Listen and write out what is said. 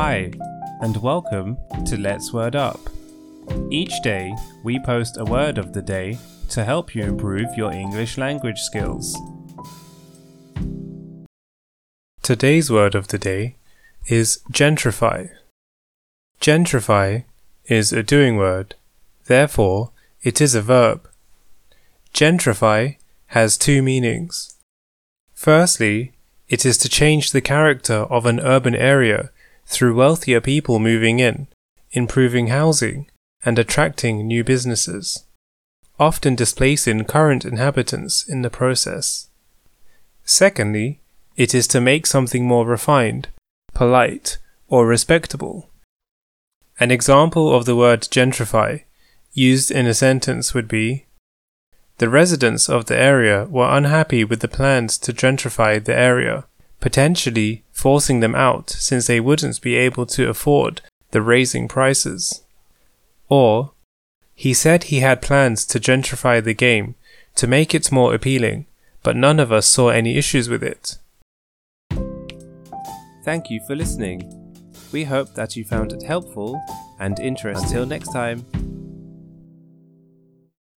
Hi, and welcome to Let's Word Up. Each day, we post a word of the day to help you improve your English language skills. Today's word of the day is gentrify. Gentrify is a doing word, therefore, it is a verb. Gentrify has two meanings. Firstly, it is to change the character of an urban area through wealthier people moving in, improving housing, and attracting new businesses, often displacing current inhabitants in the process. Secondly, it is to make something more refined, polite, or respectable. An example of the word gentrify used in a sentence would be The residents of the area were unhappy with the plans to gentrify the area potentially forcing them out since they wouldn't be able to afford the raising prices. Or, he said he had plans to gentrify the game to make it more appealing, but none of us saw any issues with it. Thank you for listening. We hope that you found it helpful and interesting. Until next time.